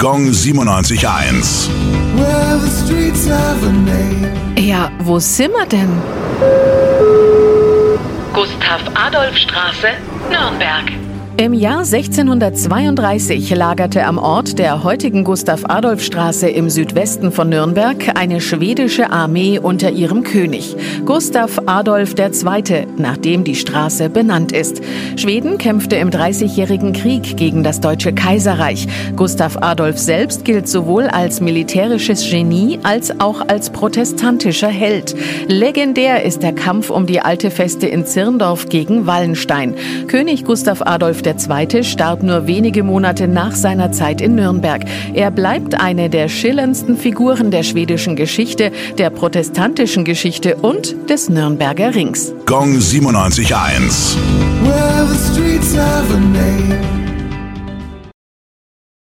Gong 97.1. Well, the streets have a name. Ja, wo sind wir denn? Gustav-Adolf-Straße, Nürnberg. Im Jahr 1632 lagerte am Ort der heutigen Gustav-Adolf-Straße im Südwesten von Nürnberg eine schwedische Armee unter ihrem König, Gustav Adolf II., nach dem die Straße benannt ist. Schweden kämpfte im Dreißigjährigen Krieg gegen das Deutsche Kaiserreich. Gustav Adolf selbst gilt sowohl als militärisches Genie als auch als protestantischer Held. Legendär ist der Kampf um die alte Feste in Zirndorf gegen Wallenstein. König Gustav Adolf II. starb nur wenige Monate nach seiner Zeit in Nürnberg. Er bleibt eine der schillerndsten Figuren der schwedischen Geschichte, der protestantischen Geschichte und des Nürnberger Rings. Gong 97.1. Well,